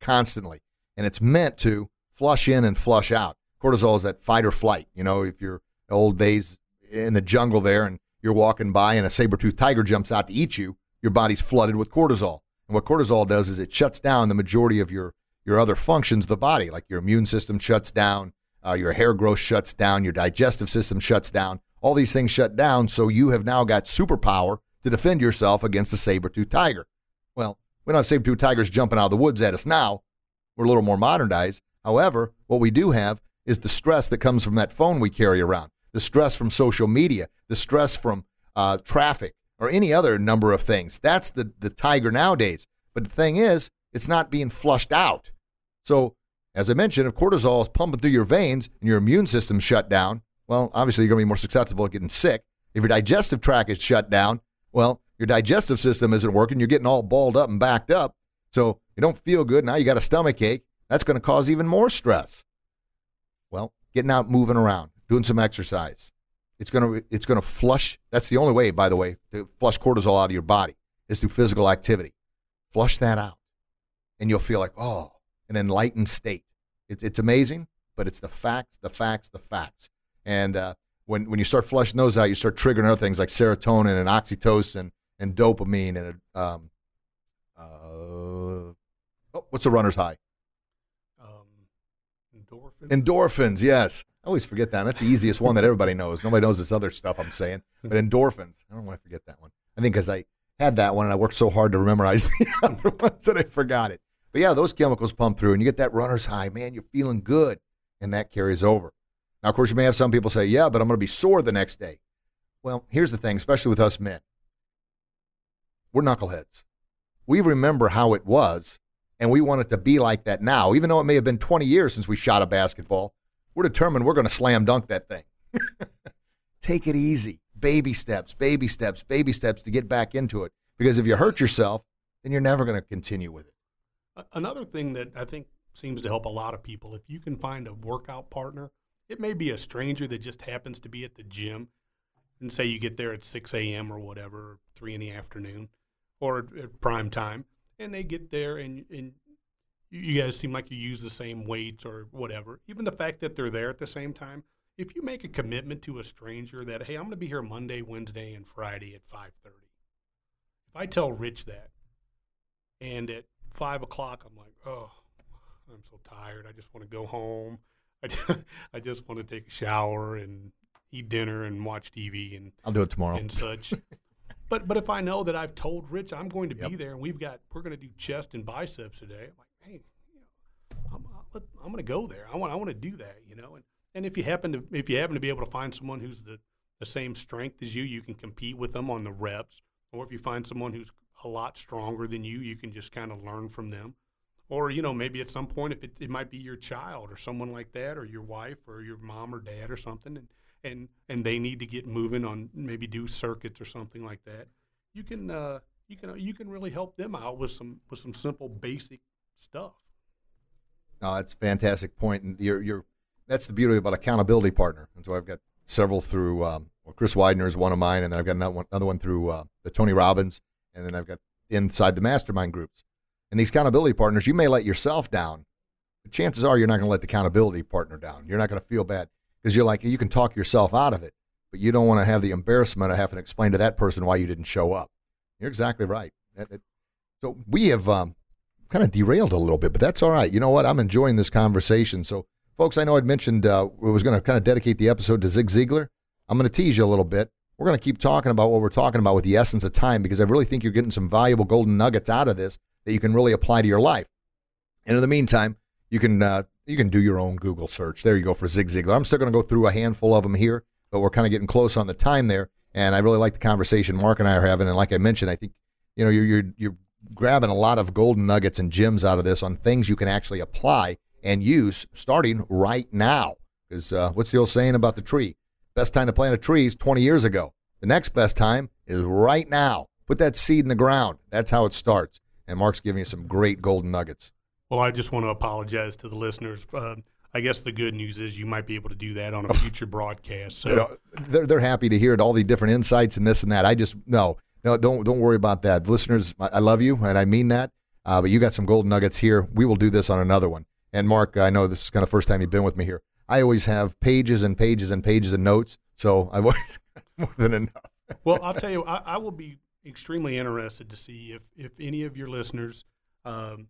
constantly. And it's meant to flush in and flush out. Cortisol is that fight or flight. You know, if you're old days in the jungle there and you're walking by and a saber toothed tiger jumps out to eat you, your body's flooded with cortisol. And what cortisol does is it shuts down the majority of your your other functions of the body, like your immune system shuts down, uh, your hair growth shuts down, your digestive system shuts down. All these things shut down, so you have now got superpower to defend yourself against a saber-tooth tiger. Well, we don't have saber-tooth tigers jumping out of the woods at us now. We're a little more modernized. However, what we do have is the stress that comes from that phone we carry around, the stress from social media, the stress from uh, traffic, or any other number of things. That's the, the tiger nowadays. But the thing is, it's not being flushed out. So, as I mentioned, if cortisol is pumping through your veins and your immune system's shut down, well, obviously you're going to be more susceptible to getting sick. If your digestive tract is shut down, well, your digestive system isn't working. You're getting all balled up and backed up. So you don't feel good. Now you got a stomach ache. That's going to cause even more stress. Well, getting out, moving around, doing some exercise. It's going to it's going to flush. That's the only way, by the way, to flush cortisol out of your body is through physical activity. Flush that out, and you'll feel like oh, an enlightened state. It's it's amazing, but it's the facts, the facts, the facts. And uh, when when you start flushing those out, you start triggering other things like serotonin and oxytocin and dopamine and um, oh, what's the runner's high? Um, endorphins. Endorphins, yes. I always forget that. That's the easiest one that everybody knows. Nobody knows this other stuff I'm saying. But endorphins. I don't want to forget that one. I think because I had that one and I worked so hard to memorize *laughs* the other ones that I forgot it. But yeah, those chemicals pump through and you get that runner's high. Man, you're feeling good. And that carries over. Now, of course, you may have some people say, yeah, but I'm going to be sore the next day. Well, here's the thing, especially with us men we're knuckleheads. We remember how it was, and we want it to be like that now. Even though it may have been 20 years since we shot a basketball, we're determined we're going to slam dunk that thing. *laughs* Take it easy. Baby steps, baby steps, baby steps to get back into it. Because if you hurt yourself, then you're never going to continue with it. Another thing that I think seems to help a lot of people, if you can find a workout partner, it may be a stranger that just happens to be at the gym, and say you get there at 6 a.m. or whatever, 3 in the afternoon or at prime time, and they get there and and you guys seem like you use the same weights or whatever. Even the fact that they're there at the same time, if you make a commitment to a stranger that hey, I'm going to be here Monday, Wednesday, and Friday at 5:30. If I tell Rich that, and at five o'clock I'm like, oh, I'm so tired. I just want to go home. I just, *laughs* I just want to take a shower and eat dinner and watch TV and I'll do it tomorrow and such. *laughs* But but if I know that I've told Rich I'm going to yep. be there and we've got we're going to do chest and biceps today, I'm like, hey, you know, I'm, uh, I'm going to go there. I want I want to do that, you know. And and if you happen to if you happen to be able to find someone who's the the same strength as you, you can compete with them on the reps. Or if you find someone who's a lot stronger than you, you can just kind of learn from them. Or you know maybe at some point if it, it might be your child or someone like that, or your wife or your mom or dad or something, and and and they need to get moving on maybe do circuits or something like that, you can uh, you can you can really help them out with some with some simple basic stuff. No, that's a fantastic point, and you're you're that's the beauty about accountability partner. And so I've got several through um, well, Chris Widener is one of mine, and then I've got another one, another one through uh, the Tony Robbins, and then I've got inside the mastermind groups. And these accountability partners, you may let yourself down, but chances are you're not going to let the accountability partner down. You're not going to feel bad because you're like you can talk yourself out of it, but you don't want to have the embarrassment of having to explain to that person why you didn't show up. You're exactly right. So we have um, kind of derailed a little bit, but that's all right. You know what? I'm enjoying this conversation. So, folks, I know I'd mentioned uh, we was going to kind of dedicate the episode to Zig Ziglar. I'm going to tease you a little bit. We're going to keep talking about what we're talking about with the essence of time because I really think you're getting some valuable golden nuggets out of this that you can really apply to your life. And in the meantime, you can uh, you can do your own Google search. There you go for Zig Ziglar. I'm still going to go through a handful of them here, but we're kind of getting close on the time there. And I really like the conversation Mark and I are having. And like I mentioned, I think you know you're you're, you're grabbing a lot of golden nuggets and gems out of this on things you can actually apply and use starting right now. Because uh, what's the old saying about the tree? Best time to plant a tree is 20 years ago. The next best time is right now. Put that seed in the ground. That's how it starts. And Mark's giving you some great golden nuggets. Well, I just want to apologize to the listeners. Uh, I guess the good news is you might be able to do that on a future broadcast. So they're they're happy to hear it, all the different insights and this and that. I just no no don't don't worry about that, listeners. I love you and I mean that. Uh, but you got some gold nuggets here. We will do this on another one. And Mark, I know this is kind of the first time you've been with me here. I always have pages and pages and pages of notes, so I've always *laughs* more than enough. well, I'll tell you, I, I will be extremely interested to see if, if any of your listeners, um,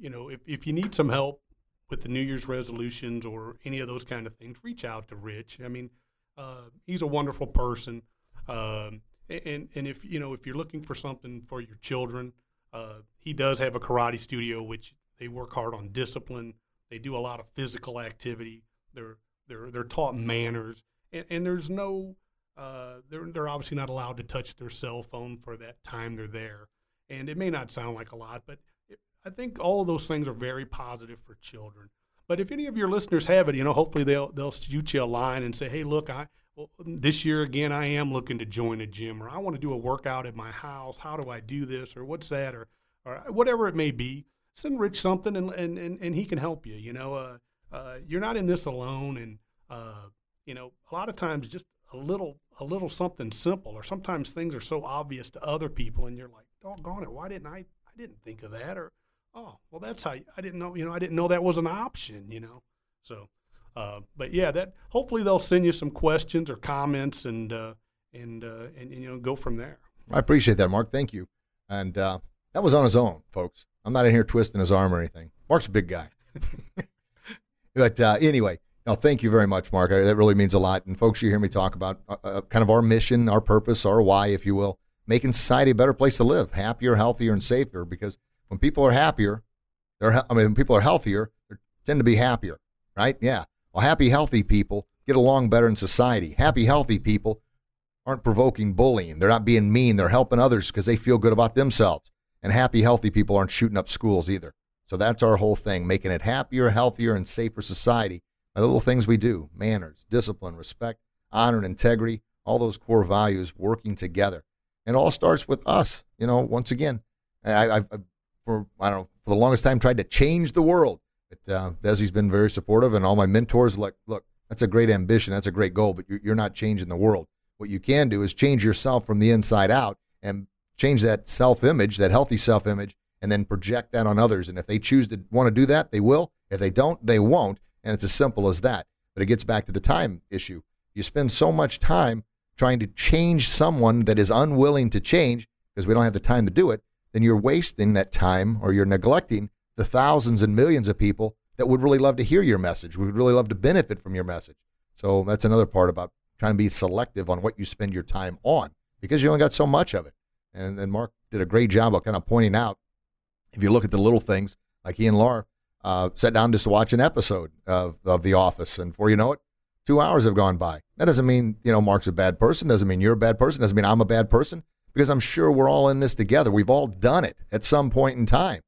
you know, if, if you need some help with the New Year's resolutions or any of those kind of things, reach out to Rich. I mean, uh, he's a wonderful person. Um, and, and if, you know, if you're looking for something for your children, uh, he does have a karate studio, which they work hard on discipline. They do a lot of physical activity. They're, they're, they're taught manners and, and there's no, uh, they're, they're obviously not allowed to touch their cell phone for that time they're there. And it may not sound like a lot, but I think all of those things are very positive for children. But if any of your listeners have it, you know, hopefully they'll they'll shoot you a line and say, "Hey, look, I well, this year again, I am looking to join a gym, or I want to do a workout at my house. How do I do this, or what's that, or or whatever it may be." Send Rich something, and and and, and he can help you. You know, uh, uh, you're not in this alone, and uh, you know, a lot of times just a little a little something simple, or sometimes things are so obvious to other people, and you're like, doggone it, why didn't I I didn't think of that, or oh, well, that's how I didn't know, you know, I didn't know that was an option, you know. So, uh, but yeah, that hopefully they'll send you some questions or comments, and uh, and, uh, and, and you know go from there. I appreciate that, Mark. Thank you. And uh, that was on his own, folks. I'm not in here twisting his arm or anything. Mark's a big guy. *laughs* but uh, anyway, no, thank you very much, Mark. That really means a lot. And folks, you hear me talk about uh, kind of our mission, our purpose, our why, if you will, making society a better place to live, happier, healthier, and safer. Because when people are happier, they're I mean, when people are healthier, they tend to be happier, right? Yeah. Well, happy, healthy people get along better in society. Happy, healthy people aren't provoking bullying. They're not being mean. They're helping others because they feel good about themselves. And happy, healthy people aren't shooting up schools either. So that's our whole thing, making it happier, healthier, and safer society by the little things we do manners, discipline, respect, honor, and integrity, all those core values working together. And it all starts with us. You know, once again, I, have for I don't know for the longest time tried to change the world. But uh, Desi's been very supportive, and all my mentors like, look, that's a great ambition, that's a great goal, but you're not changing the world. What you can do is change yourself from the inside out and change that self-image, that healthy self-image, and then project that on others. And if they choose to want to do that, they will. If they don't, they won't. And it's as simple as that. But it gets back to the time issue. You spend so much time trying to change someone that is unwilling to change because we don't have the time to do it, then you're wasting that time or you're neglecting the thousands and millions of people that would really love to hear your message, would really love to benefit from your message. So that's another part about trying to be selective on what you spend your time on because you only got so much of it. And, and Mark did a great job of kind of pointing out if you look at the little things, like he and Laura uh, sat down just to watch an episode of, of The Office, and before you know it, two hours have gone by. That doesn't mean you know Mark's a bad person. Doesn't mean you're a bad person. Doesn't mean I'm a bad person. Because I'm sure we're all in this together. We've all done it at some point in time.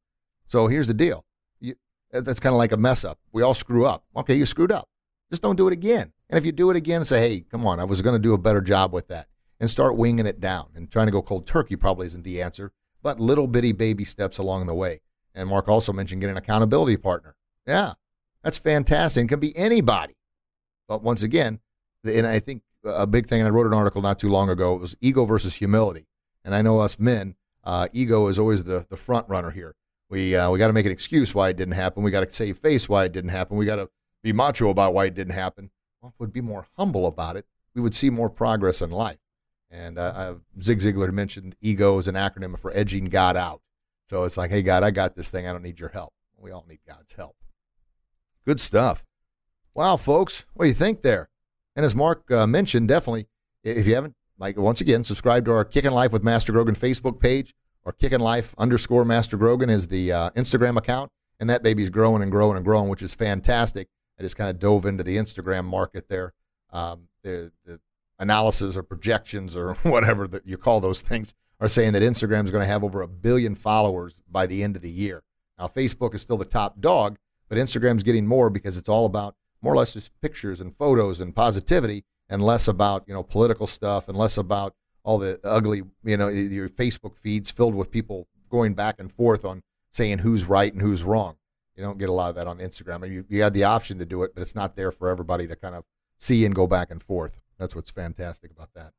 So here's the deal. You, that's kind of like a mess up. We all screw up. Okay, you screwed up. Just don't do it again. And if you do it again, say, hey, come on, I was going to do a better job with that. And start winging it down. And trying to go cold turkey probably isn't the answer, but little bitty baby steps along the way. And Mark also mentioned getting an accountability partner. Yeah, that's fantastic. It can be anybody. But once again, and I think a big thing, and I wrote an article not too long ago, it was ego versus humility. And I know us men, uh, ego is always the, the front runner here. We, uh, we got to make an excuse why it didn't happen. We got to save face why it didn't happen. We got to be macho about why it didn't happen. Well, if we'd be more humble about it, we would see more progress in life. And uh, Zig Ziglar mentioned ego is an acronym for edging God out. So it's like, hey, God, I got this thing. I don't need your help. We all need God's help. Good stuff. Wow, folks, what do you think there? And as Mark uh, mentioned, definitely, if you haven't, like, once again, subscribe to our Kickin' Life with Master Grogan Facebook page or Kickin' Life underscore Master Grogan is the uh, Instagram account. And that baby's growing and growing and growing, which is fantastic. I just kind of dove into the Instagram market there. Um, the, the analysis or projections or *laughs* whatever that you call those things are saying that Instagram is going to have over a billion followers by the end of the year. Now, Facebook is still the top dog, but Instagram's getting more because it's all about more or less just pictures and photos and positivity and less about, you know, political stuff and less about all the ugly, you know, your Facebook feeds filled with people going back and forth on saying who's right and who's wrong. You don't get a lot of that on Instagram. You, you had the option to do it, but it's not there for everybody to kind of see and go back and forth. That's what's fantastic about that.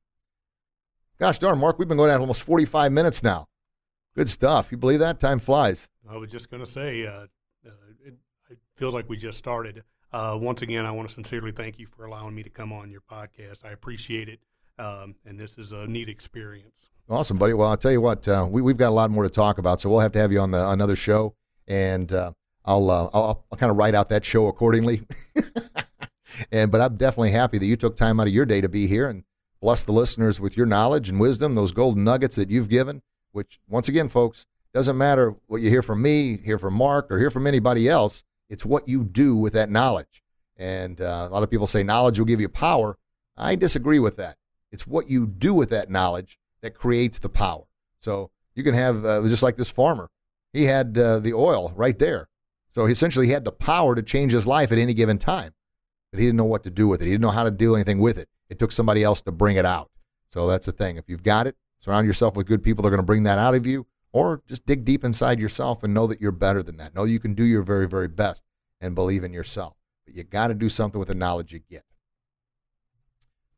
Gosh darn, Mark, we've been going at almost 45 minutes now. Good stuff. You believe that? Time flies. I was just going to say, uh, uh, it, feels like we just started. Uh, once again, I want to sincerely thank you for allowing me to come on your podcast. I appreciate it, um, and this is a neat experience. Awesome, buddy. Well, I'll tell you what, uh, we, we've got a lot more to talk about, so we'll have to have you on the another show, and uh, I'll, uh, I'll I'll kind of write out that show accordingly. *laughs* and but I'm definitely happy that you took time out of your day to be here and bless the listeners with your knowledge and wisdom, those golden nuggets that you've given. Which, once again, folks, doesn't matter what you hear from me, hear from Mark, or hear from anybody else. It's what you do with that knowledge. And uh, a lot of people say knowledge will give you power. I disagree with that. It's what you do with that knowledge that creates the power. So you can have, uh, just like this farmer, he had uh, the oil right there. So essentially he had the power to change his life at any given time, but he didn't know what to do with it. He didn't know how to do anything with it. It took somebody else to bring it out. So that's the thing. If you've got it, surround yourself with good people They're going to bring that out of you, or just dig deep inside yourself and know that you're better than that. Know you can do your very, very best and believe in yourself. But you got to do something with the knowledge you get.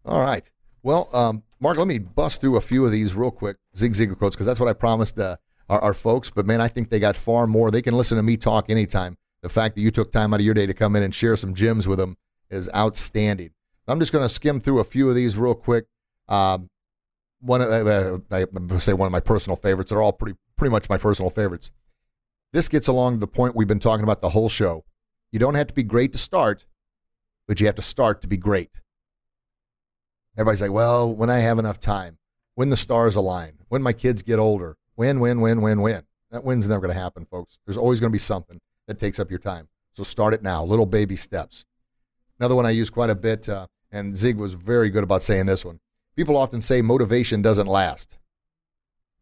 All right. Well, um, Mark, let me bust through a few of these real quick, Zig Ziglar quotes, because that's what I promised uh, our, our, folks. But man, I think they got far more. They can listen to me talk anytime. The fact that you took time out of your day to come in and share some gems with them is outstanding. I'm just going to skim through a few of these real quick. Um, one, uh, uh going to say one of my personal favorites. They're all pretty, pretty much my personal favorites. This gets along the point we've been talking about the whole show. You don't have to be great to start, but you have to start to be great. Everybody's like, well, when I have enough time, when the stars align, when my kids get older, when, when, when, when, when. That win's never going to happen, folks. There's always going to be something that takes up your time. So start it now, little baby steps. Another one I use quite a bit, uh, and Zig was very good about saying this one. People often say motivation doesn't last.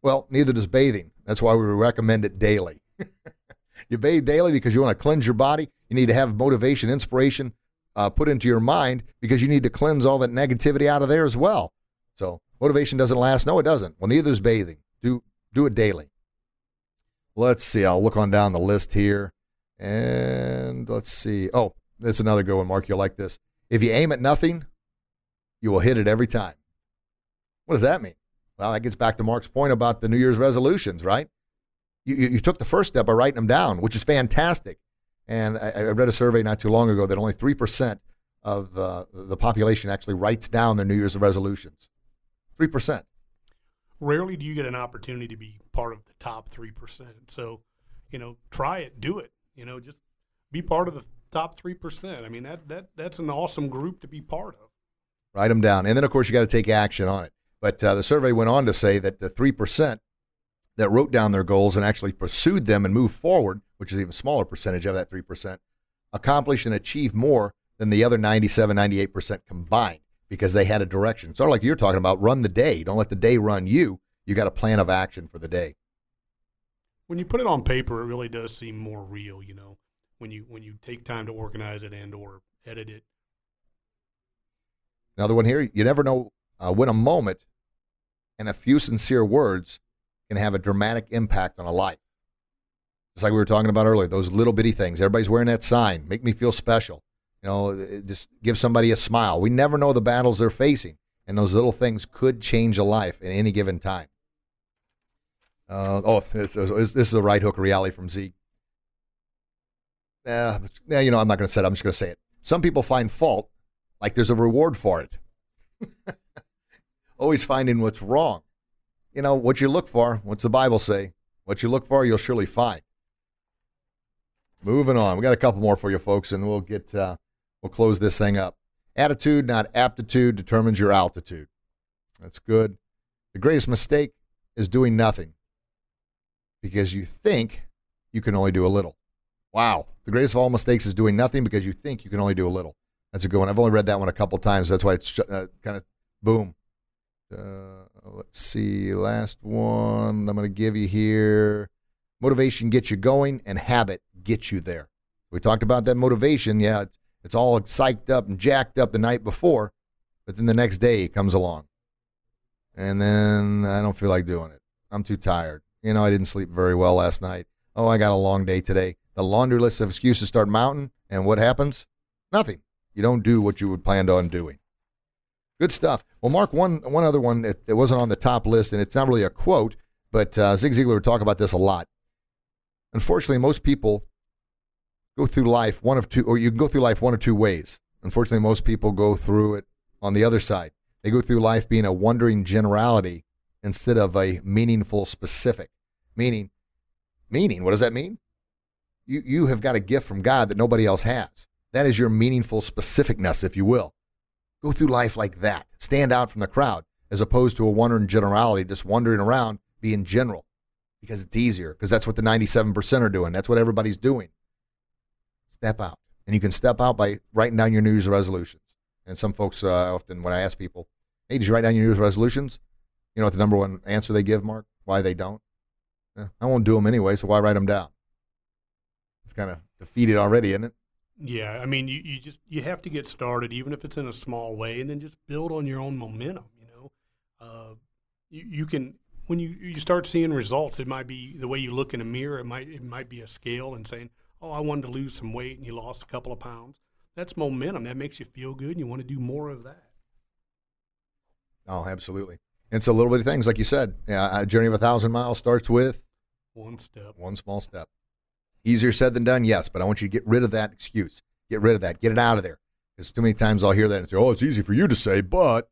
Well, neither does bathing. That's why we recommend it daily. *laughs* you bathe daily because you want to cleanse your body. You need to have motivation, inspiration, uh, put into your mind because you need to cleanse all that negativity out of there as well. So motivation doesn't last. No, it doesn't. Well, neither is bathing. Do do it daily. Let's see. I'll look on down the list here, and let's see. Oh, that's another good one, Mark. You'll like this. If you aim at nothing, you will hit it every time. What does that mean? Well, that gets back to Mark's point about the New Year's resolutions, right? You, you, you took the first step by writing them down, which is fantastic. And I, I read a survey not too long ago that only 3% of uh, the population actually writes down their New Year's resolutions. 3%. Rarely do you get an opportunity to be part of the top 3%. So, you know, try it, do it. You know, just be part of the top 3%. I mean, that, that that's an awesome group to be part of. Write them down. And then, of course, you got to take action on it. But uh, the survey went on to say that the 3% that wrote down their goals and actually pursued them and moved forward, which is even smaller percentage of that 3%, accomplished and achieved more than the other 97, 98% combined because they had a direction. Sort of like you're talking about, run the day. Don't let the day run you. You got a plan of action for the day. When you put it on paper, it really does seem more real, you know, when you when you take time to organize it and or edit it. Another one here, you never know uh, when a moment and a few sincere words can have a dramatic impact on a life. Just like we were talking about earlier, those little bitty things. Everybody's wearing that sign, make me feel special. You know, just give somebody a smile. We never know the battles they're facing, and those little things could change a life at any given time. Uh, oh, this, this, is a right hook reality from Zeke. Uh, yeah, you know, I'm not going to say it. I'm just going to say it. Some people find fault like there's a reward for it. *laughs* Always finding what's wrong you know, what you look for, what's the Bible say? What you look for, you'll surely find. Moving on. We got a couple more for you folks, and we'll get uh, we'll close this thing up. Attitude, not aptitude, determines your altitude. That's good. The greatest mistake is doing nothing because you think you can only do a little. Wow. The greatest of all mistakes is doing nothing because you think you can only do a little. That's a good one. I've only read that one a couple times. That's why it's uh, kind of boom. Uh, let's see. Last one I'm going to give you here. Motivation gets you going, and habit gets you there. We talked about that motivation. Yeah, it's, it's all psyched up and jacked up the night before, but then the next day it comes along. And then I don't feel like doing it. I'm too tired. You know, I didn't sleep very well last night. Oh, I got a long day today. The laundry list of excuses start mounting, and what happens? Nothing. You don't do what you would planned on doing. Good stuff. Well, Mark, one one other one that it wasn't on the top list, and it's not really a quote, but uh, Zig Ziglar would talk about this a lot. Unfortunately, most people go through life one of two, or you can go through life one of two ways. Unfortunately, most people go through it on the other side. They go through life being a wandering generality, instead of a meaningful specific. Meaning, meaning, what does that mean? You, you have got a gift from God that nobody else has. That is your meaningful specificness, if you will. Go through life like that. Stand out from the crowd as opposed to a wandering generality, just wandering around being general because it's easier, because that's what the 97% are doing. That's what everybody's doing. Step out. And you can step out by writing down your New Year's resolutions. And some folks uh, often, when I ask people, hey, did you write down your New Year's resolutions? You know what the number one answer they give, Mark? Why they don't? Eh, I won't do them anyway, so why write them down? It's kind of defeated already, isn't it? Yeah, I mean, you, you just you have to get started, even if it's in a small way, and then just build on your own momentum. You know, uh, you, you can when you, you start seeing results, it might be the way you look in a mirror. It might it might be a scale and saying, "Oh, I wanted to lose some weight," and you lost a couple of pounds. That's momentum. That makes you feel good, and you want to do more of that. Oh, absolutely. It's a little bit of things, like you said. Yeah, a journey of a thousand miles starts with one step, one small step. Easier said than done, yes, but I want you to get rid of that excuse. Get rid of that. Get it out of there. Because too many times I'll hear that and say, "Oh, it's easy for you to say," but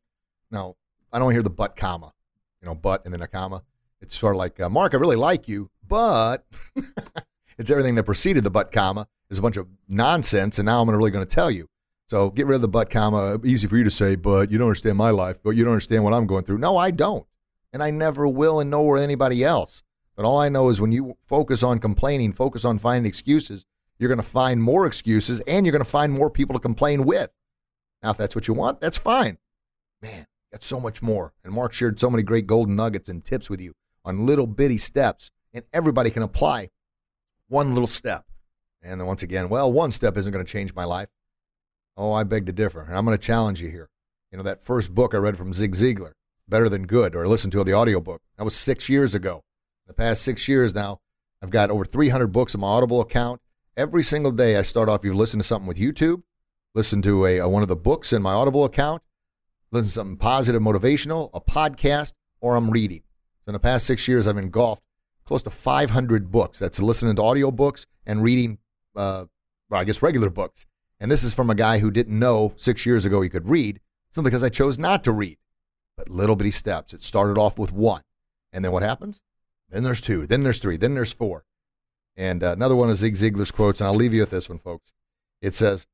no, I don't hear the but comma you know, but and then a comma. It's sort of like, uh, Mark, I really like you, but *laughs* it's everything that preceded the but comma is a bunch of nonsense, and now I'm really going to tell you. So get rid of the but comma. Easy for you to say, but you don't understand my life, but you don't understand what I'm going through. No, I don't, and I never will, and nor anybody else. But all I know is when you focus on complaining, focus on finding excuses, you're going to find more excuses, and you're going to find more people to complain with. Now, if that's what you want, that's fine. Man, Got so much more. And Mark shared so many great golden nuggets and tips with you on little bitty steps, and everybody can apply one little step. And then once again, well, one step isn't going to change my life. Oh, I beg to differ. And I'm going to challenge you here. You know, that first book I read from Zig Ziglar, Better Than Good, or listened to the audiobook, that was six years ago. The past six years now, I've got over 300 books on my Audible account. Every single day, I start off, you listen to something with YouTube, listen to a, a, one of the books in my Audible account, listen to something positive, motivational, a podcast, or I'm reading. So in the past six years, I've engulfed close to 500 books. That's listening to audio books and reading, uh, well, I guess regular books. And this is from a guy who didn't know six years ago he could read, simply because I chose not to read. But little bitty steps. It started off with one. And then what happens? Then there's two. Then there's three. Then there's four. And uh, another one of Zig Ziglar's quotes, and I'll leave you with this one, folks. It says,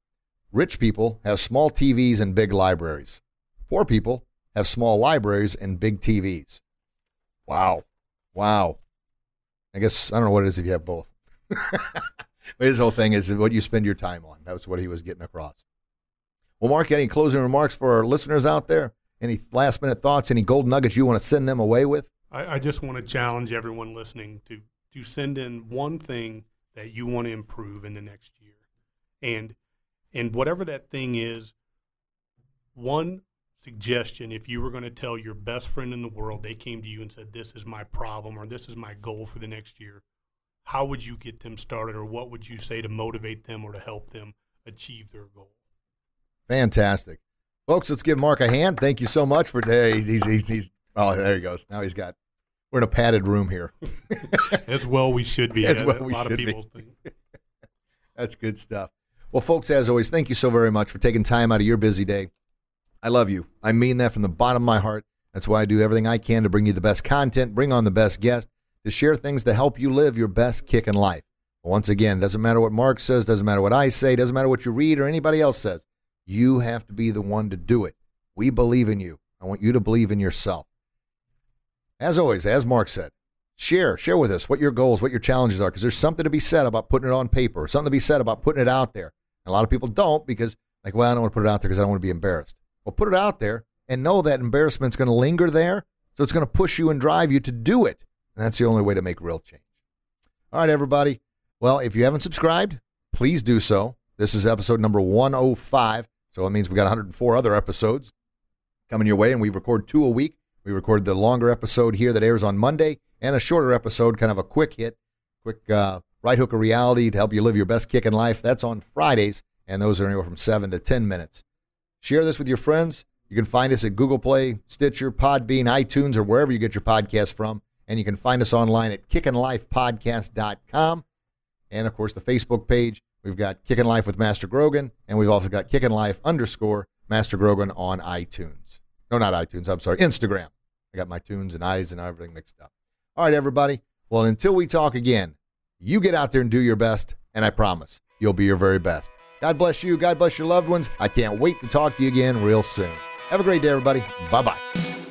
Rich people have small TVs and big libraries. Poor people have small libraries and big TVs. Wow. Wow. I guess, I don't know what it is if you have both. *laughs* his whole thing is what you spend your time on. That's what he was getting across. Well, Mark, any closing remarks for our listeners out there? Any last minute thoughts? Any gold nuggets you want to send them away with? I, I just want to challenge everyone listening to to send in one thing that you want to improve in the next year, and and whatever that thing is, one suggestion if you were going to tell your best friend in the world they came to you and said this is my problem or this is my goal for the next year how would you get them started or what would you say to motivate them or to help them achieve their goal? Fantastic. Folks let's give mark a hand. Thank you so much for today he's, he's, he's oh there he goes now he's got we're in a padded room here *laughs* as well we should be as well we should be. *laughs* that's good stuff well folks as always thank you so very much for taking time out of your busy day I love you. I mean that from the bottom of my heart. That's why I do everything I can to bring you the best content, bring on the best guests, to share things to help you live your best Kickin' Life. Once again, doesn't matter what Mark says, doesn't matter what I say, doesn't matter what you read or anybody else says. You have to be the one to do it. We believe in you. I want you to believe in yourself. As always, as Mark said, share, share with us what your goals, what your challenges are, because there's something to be said about putting it on paper, something to be said about putting it out there. And a lot of people don't because, like, well, I don't want to put it out there because I don't want to be embarrassed. Well, put it out there and know that embarrassment's going to linger there. So it's going to push you and drive you to do it. And that's the only way to make real change. All right, everybody. Well, if you haven't subscribed, please do so. This is episode number 105. So it means we got 104 other episodes coming your way, and we record two a week. We recorded the longer episode here that airs on Monday and a shorter episode, kind of a quick hit, quick uh, right hook of reality to help you live your best Kickin' Life. That's on Fridays, and those are anywhere from seven to 10 minutes. Share this with your friends. You can find us at Google Play, Stitcher, Podbean, iTunes, or wherever you get your podcast from. And you can find us online at kickinlifepodcast.com. And of course, the Facebook page. We've got Kickin' Life with Master Grogan, and we've also got Kickin' Life underscore Master Grogan on iTunes. No, not iTunes. I'm sorry, Instagram. I got my tunes and eyes and everything mixed up. All right, everybody. Well, until we talk again, you get out there and do your best, and I promise you'll be your very best. God bless you. God bless your loved ones. I can't wait to talk to you again real soon. Have a great day, everybody. Bye bye.